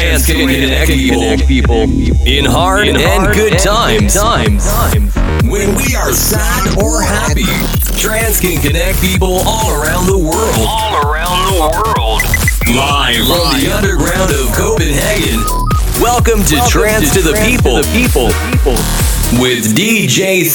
Trance can connect people in hard and good times. When we are sad or happy, Trance can connect people all around the world. All around the world. Live from the underground of Copenhagen. Welcome to Trance to the People. The people. With DJ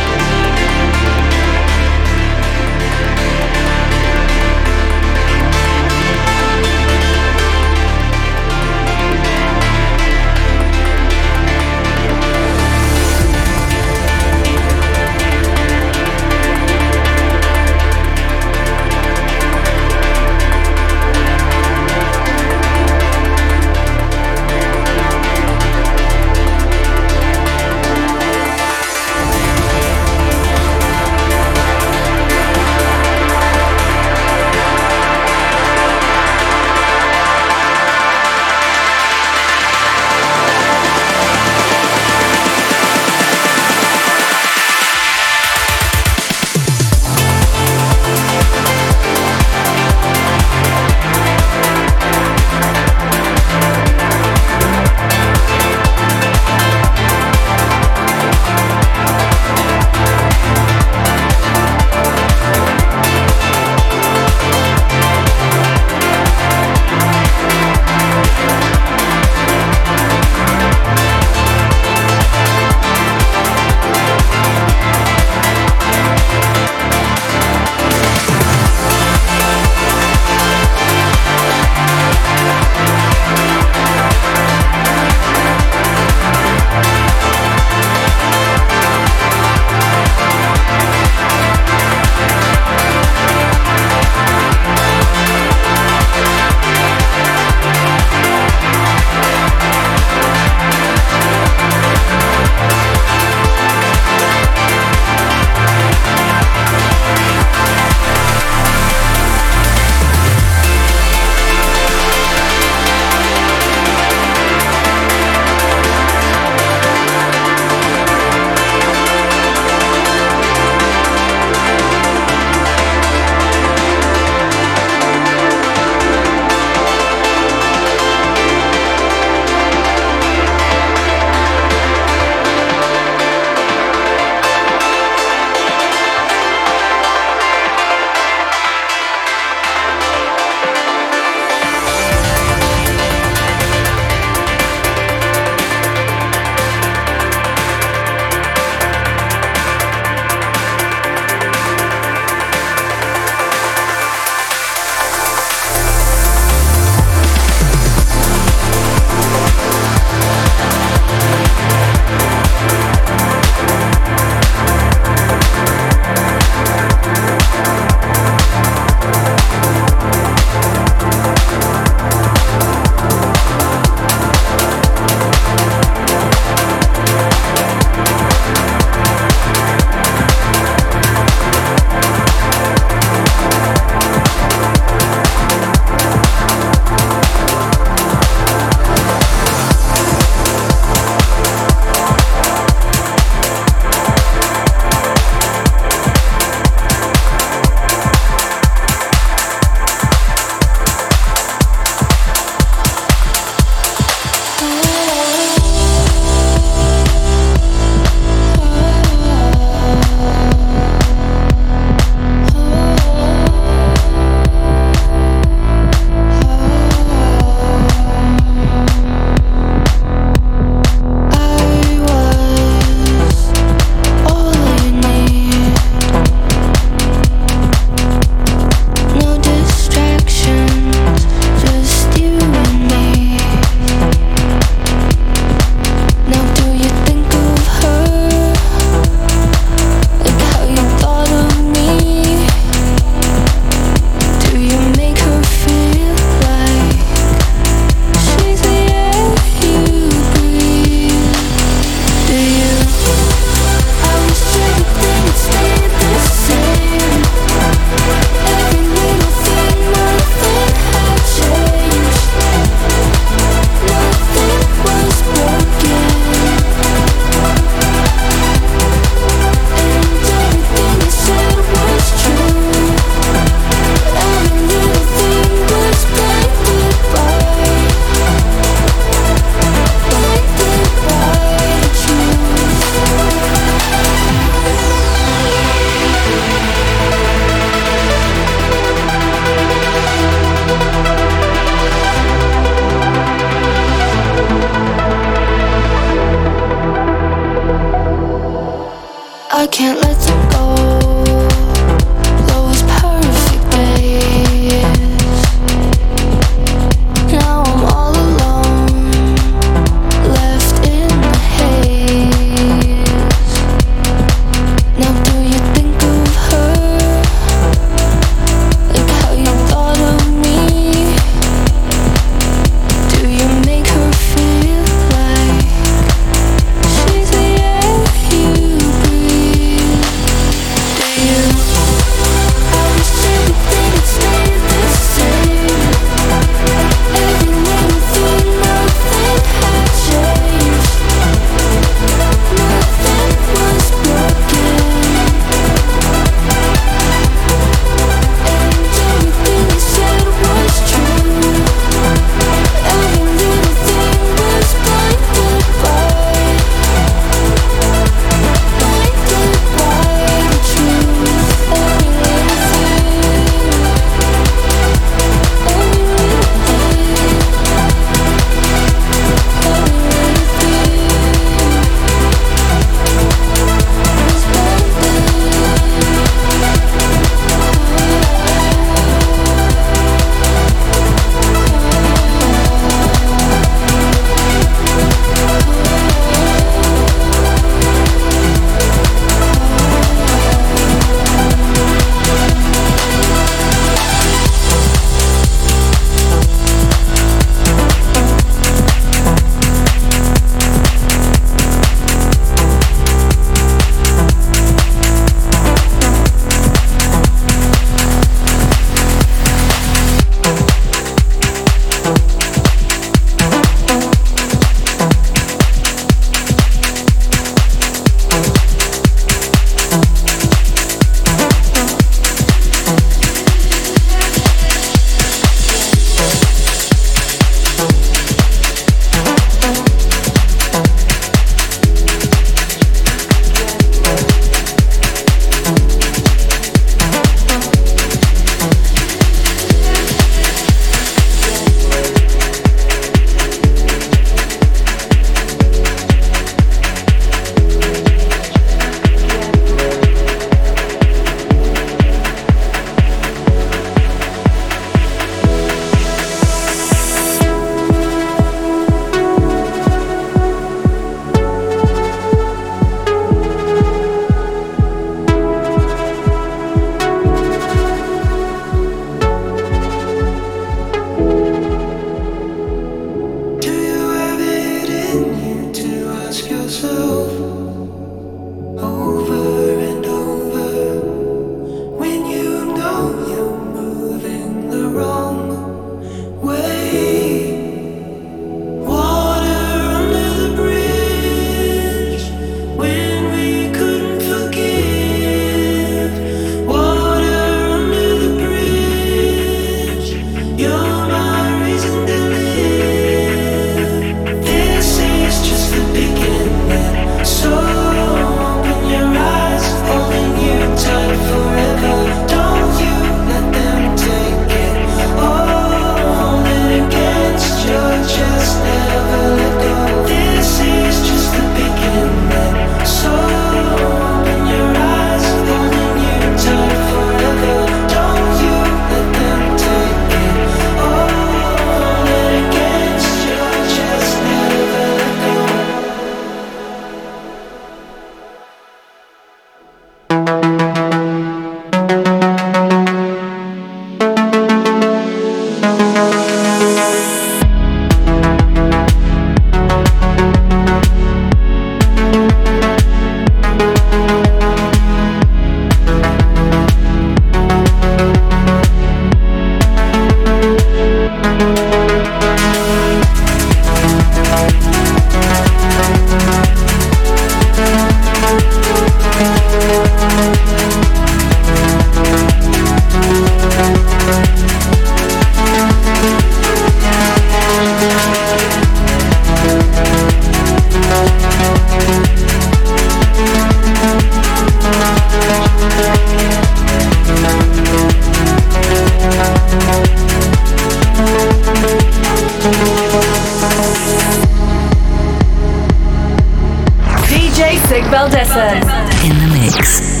In the mix.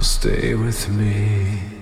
Stay with me.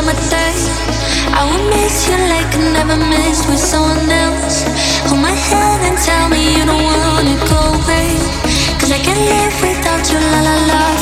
summer days. I will miss you like I never missed with someone else. Hold my hand and tell me you don't wanna go away. Cause I can't live without you, la la la.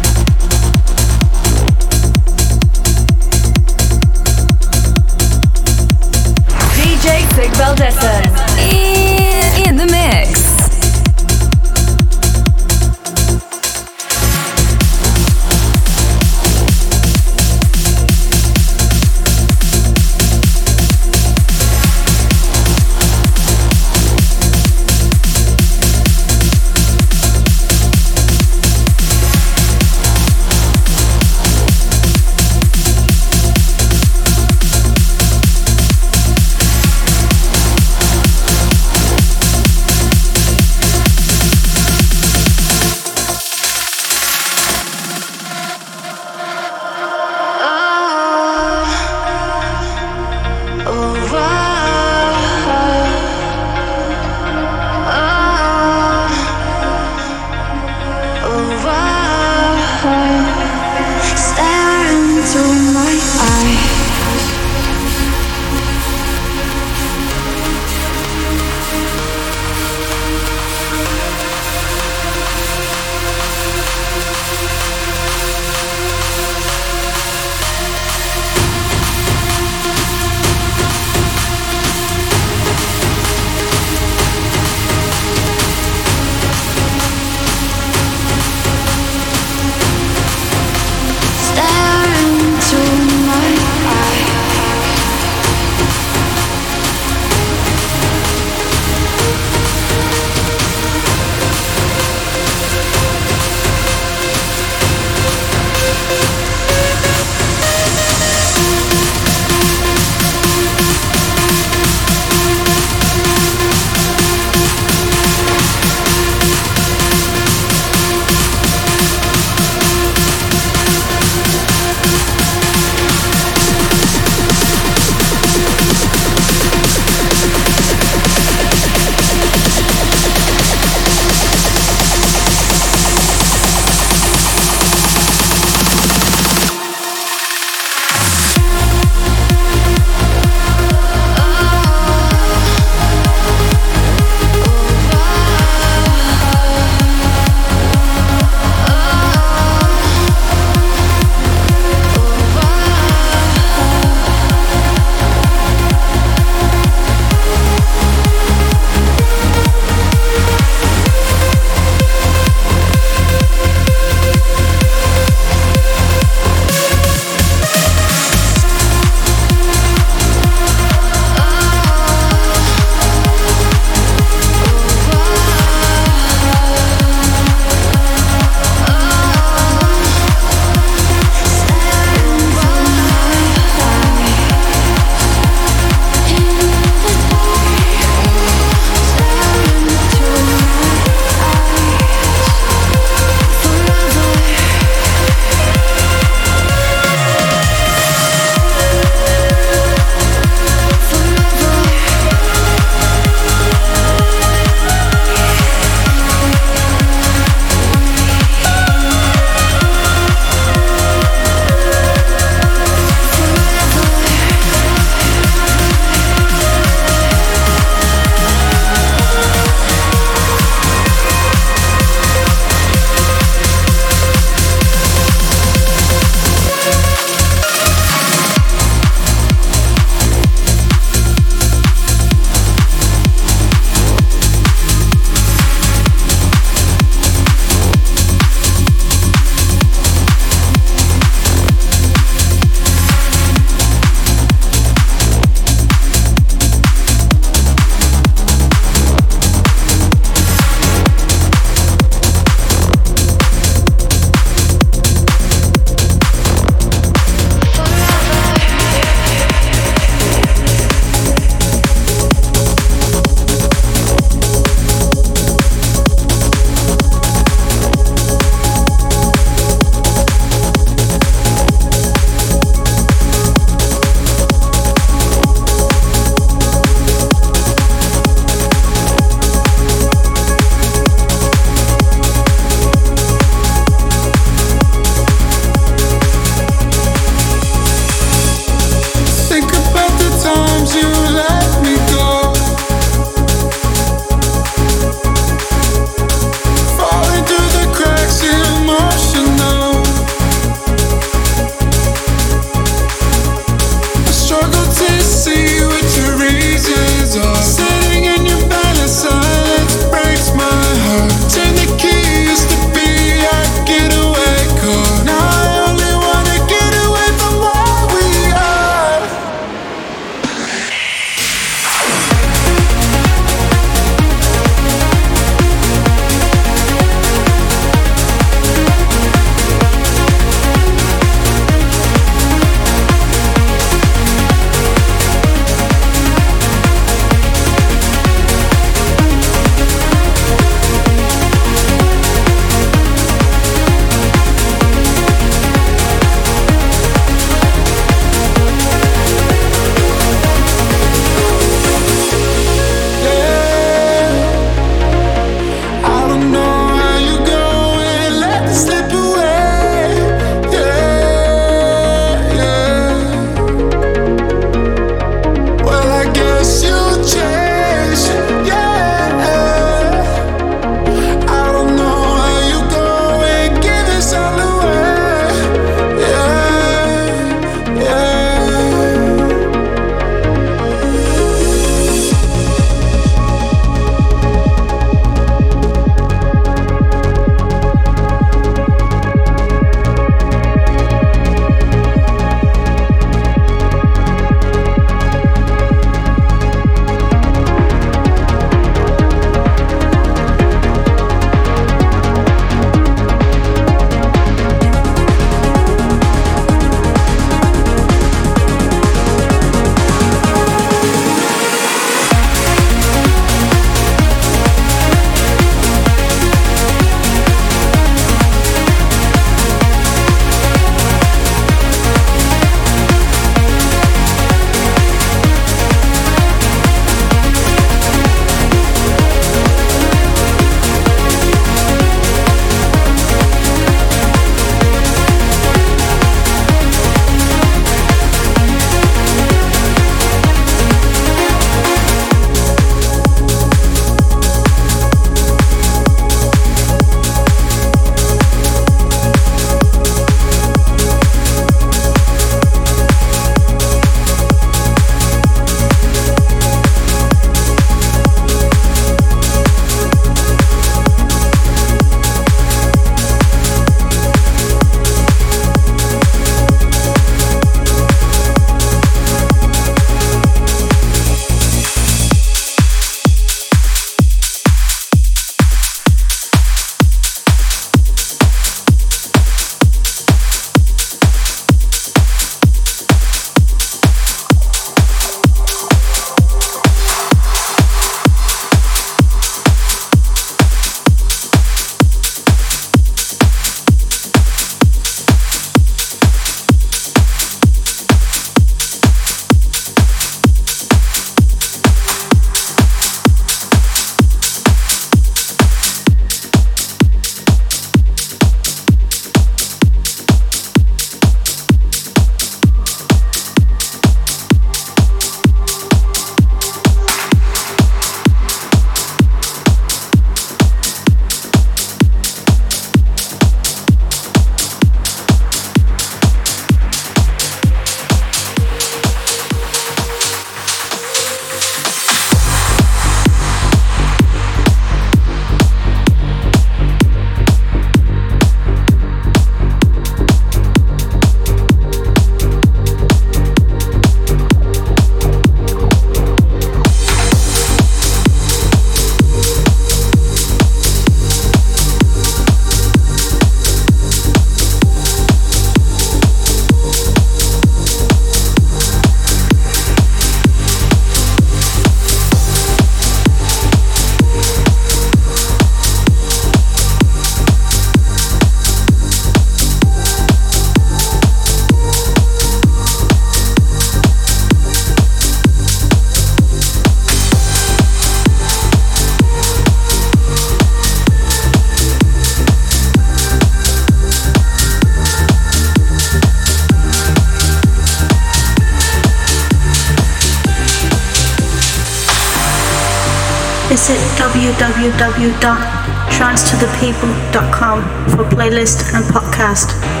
Visit www.trancetothepeople.com for playlist and podcast.